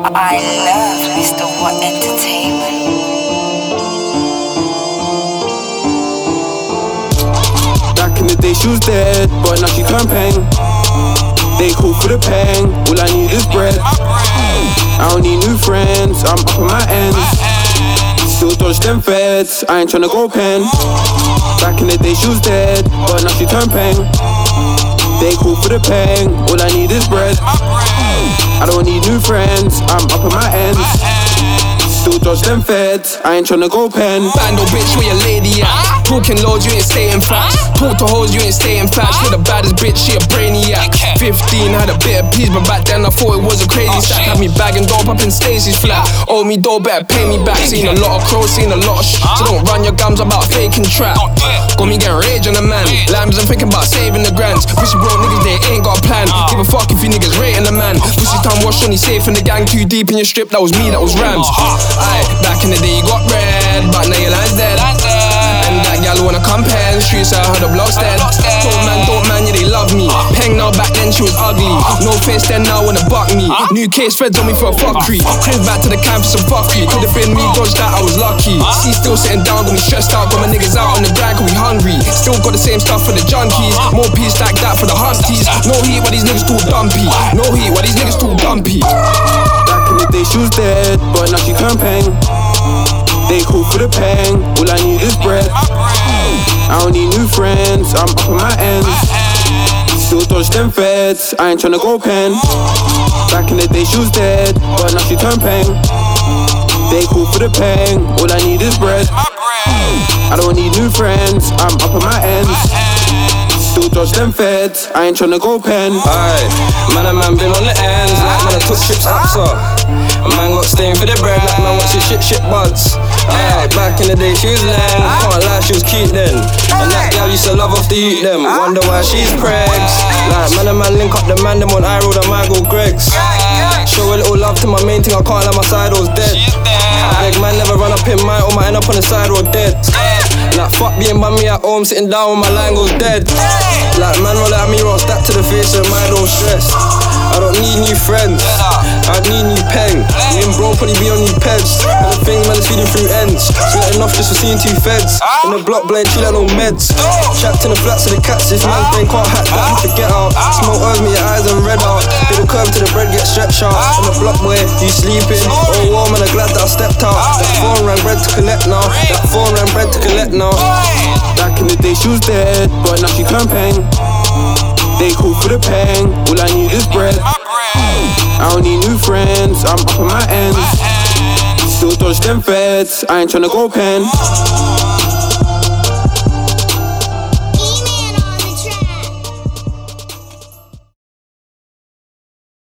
I love Mr. W.O.T Entertainment. Back in the day, she was dead, but now she turned peng. They call for the peng, all I need is bread. I don't need new friends, I'm up on my ends. Still dodge them feds, I ain't tryna go pen. Back in the day, she was dead, but now she turned peng. They call for the peng, all I need is bread. I don't need new friends, I'm up on my ends. Still dodge them feds, I ain't tryna go pen. Bando bitch, where your lady at? Talking loads, you ain't stating facts. Talk to hoes, you ain't stating facts. You're the baddest bitch, she a brainiac. 15, had a bit of peace, but back then I thought it was a crazy stack. Had me bagging dope up in Stacy's flat. Owe me dough, better pay me back. Seen a lot of crows, seen a lot of sh. So don't your gums about faking trap. Got me getting rage on the man. Lambs, I'm thinking about saving the grands. Pussy bro niggas, they ain't got a plan. Give a fuck if you niggas rating the man. Pussy time wash on, he safe in the gang. Too deep in your strip, that was me, that was Rams. Aye, back in the day you got red, but now your line's dead. And that gal wanna come pen streets, I heard the block's dead. Face then now wanna buck me. New case feds on me for a fuckery. Crib back to the campus and fuckery. Could have been me, dodged that, I was lucky. See, still sitting down, got me stressed out. Got my niggas out on the grind, we hungry. Still got the same stuff for the junkies. More peace like that for the hunties. No heat, why these niggas too dumpy. No heat, why these niggas too dumpy. Back in the day, she was dead, but now she turned peng. They call for the peng, all I need is bread. I don't need new friends, I'm up on my ends. Them feds, I ain't tryna go pen. Back in the day, she was dead, but now she turned peng. They call for the peng, all I need is bread. I don't need new friends, I'm up on my ends. Still dodge them feds, I ain't tryna go pen. Aye, man, a man been on the ends, like man, I took trips up, so. Man got staying for the bread, like man, watch his shit, shit buds. Aye, back in the day, she was lame, she was cute then. And that gal used to love off the youth them, wonder why she's pregs. Like, man, a man link up the man, them on I roll, the man go Greggs. Show a little love to my main thing, I can't let my side was dead. Big man never run up in my or my end up on the side road dead. Like fuck being by me at home, sitting down when my line goes dead. Like man roll at me, roll step to the face and mind don't stress. I don't need new friends, I need new pen. Me and bro probably be on new peds. And the thing man is feeding through ends. Just for seeing two feds. In the block blowing chill no meds. Trapped in the flats of the cats, this man's brain can't hack that, you forget out. Smoke earth me, your eyes and red out. Hit the curve to the bread, get stretched out. In the block where you sleeping. Oh warm and I'm glad that I stepped out. That phone rang bread to collect now. That phone rang bread to collect now. Back in the day, she was dead, but now she peng. They call for the peng, all I need is bread. I don't need new friends, I'm up on my ends. Them feds, I ain't tryna go pen.